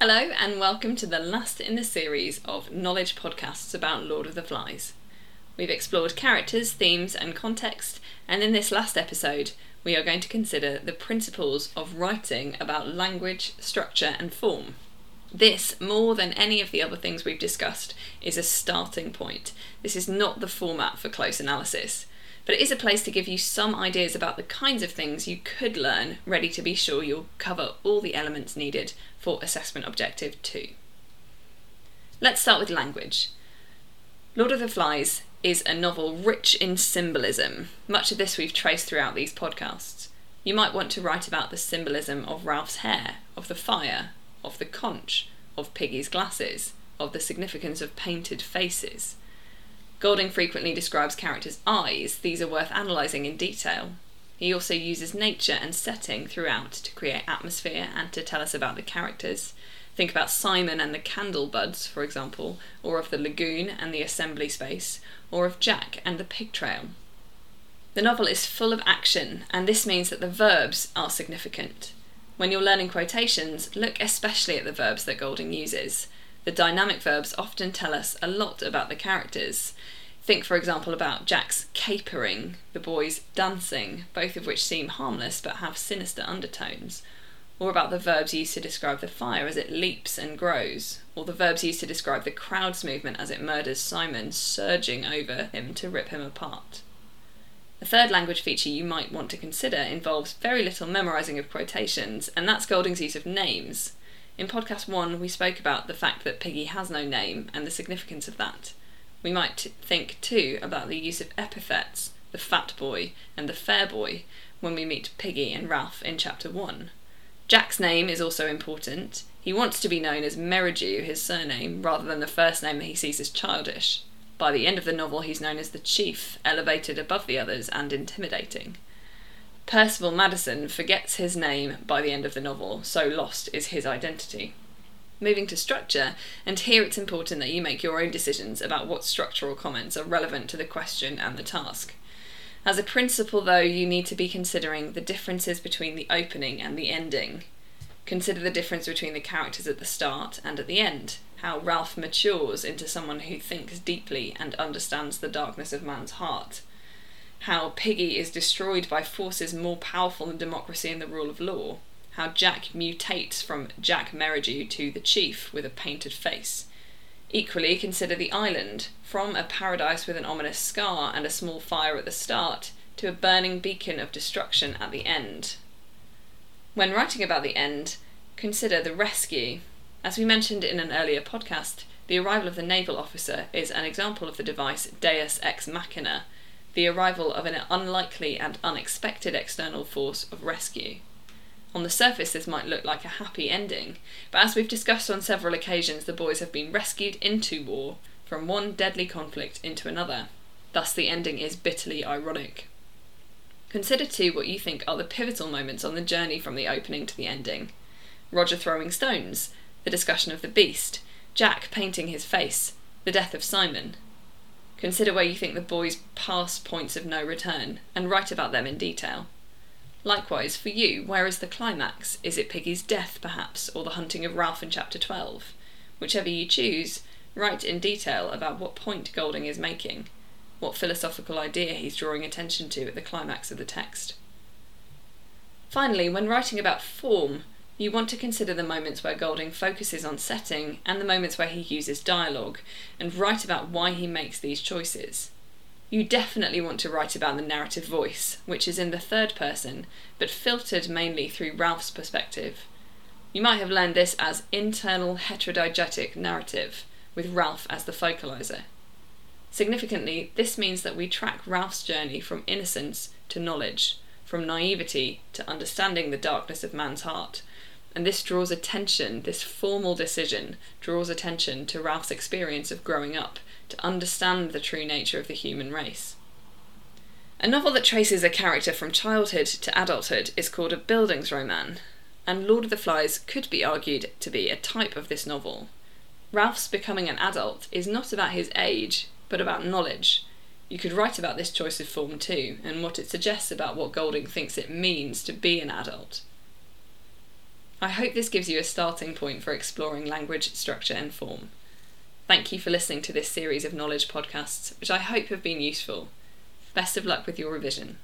Hello, and welcome to the last in the series of knowledge podcasts about Lord of the Flies. We've explored characters, themes, and context, and in this last episode, we are going to consider the principles of writing about language, structure, and form. This, more than any of the other things we've discussed, is a starting point. This is not the format for close analysis, but it is a place to give you some ideas about the kinds of things you could learn, ready to be sure you'll cover all the elements needed for Assessment Objective 2. Let's start with language. Lord of the Flies is a novel rich in symbolism. Much of this we've traced throughout these podcasts. You might want to write about the symbolism of Ralph's hair, of the fire, of the conch, of Piggy's glasses, of the significance of painted faces. Golding frequently describes characters' eyes, these are worth analysing in detail. He also uses nature and setting throughout to create atmosphere and to tell us about the characters. Think about Simon and the candle buds, for example, or of the lagoon and the assembly space, or of Jack and the pig trail. The novel is full of action, and this means that the verbs are significant. When you're learning quotations, look especially at the verbs that Golding uses. The dynamic verbs often tell us a lot about the characters. Think, for example, about Jack's capering, the boys dancing, both of which seem harmless but have sinister undertones. Or about the verbs used to describe the fire as it leaps and grows, or the verbs used to describe the crowd's movement as it murders Simon, surging over him to rip him apart. A third language feature you might want to consider involves very little memorising of quotations, and that's Golding's use of names. In podcast one, we spoke about the fact that Piggy has no name and the significance of that. We might think too about the use of epithets, the fat boy and the fair boy, when we meet Piggy and Ralph in chapter one. Jack's name is also important. He wants to be known as Merridew, his surname, rather than the first name that he sees as childish. By the end of the novel, he's known as the Chief, elevated above the others and intimidating. Percival Madison forgets his name by the end of the novel, so lost is his identity. Moving to structure, and here it's important that you make your own decisions about what structural comments are relevant to the question and the task. As a principle, though, you need to be considering the differences between the opening and the ending. Consider the difference between the characters at the start and at the end, how Ralph matures into someone who thinks deeply and understands the darkness of man's heart how Piggy is destroyed by forces more powerful than democracy and the rule of law, how Jack mutates from Jack Merridew to the chief with a painted face. Equally, consider the island, from a paradise with an ominous scar and a small fire at the start, to a burning beacon of destruction at the end. When writing about the end, consider the rescue. As we mentioned in an earlier podcast, the arrival of the naval officer is an example of the device Deus ex machina, the arrival of an unlikely and unexpected external force of rescue. On the surface, this might look like a happy ending, but as we've discussed on several occasions, the boys have been rescued into war from one deadly conflict into another. Thus, the ending is bitterly ironic. Consider too what you think are the pivotal moments on the journey from the opening to the ending. Roger throwing stones, the discussion of the beast, Jack painting his face, the death of Simon, Consider where you think the boys pass points of no return and write about them in detail. Likewise, for you, where is the climax? Is it Piggy's death, perhaps, or the hunting of Ralph in chapter 12? Whichever you choose, write in detail about what point Golding is making, what philosophical idea he's drawing attention to at the climax of the text. Finally, when writing about form, you want to consider the moments where Golding focuses on setting and the moments where he uses dialogue, and write about why he makes these choices. You definitely want to write about the narrative voice, which is in the third person, but filtered mainly through Ralph's perspective. You might have learned this as internal heterodiegetic narrative, with Ralph as the focalizer. Significantly, this means that we track Ralph's journey from innocence to knowledge, from naivety to understanding the darkness of man's heart, and this draws attention, this formal decision draws attention to Ralph's experience of growing up, to understand the true nature of the human race. A novel that traces a character from childhood to adulthood is called a Bildungsroman, and Lord of the Flies could be argued to be a type of this novel. Ralph's becoming an adult is not about his age, but about knowledge. You could write about this choice of form too, and what it suggests about what Golding thinks it means to be an adult. I hope this gives you a starting point for exploring language, structure, and form. Thank you for listening to this series of knowledge podcasts, which I hope have been useful. Best of luck with your revision.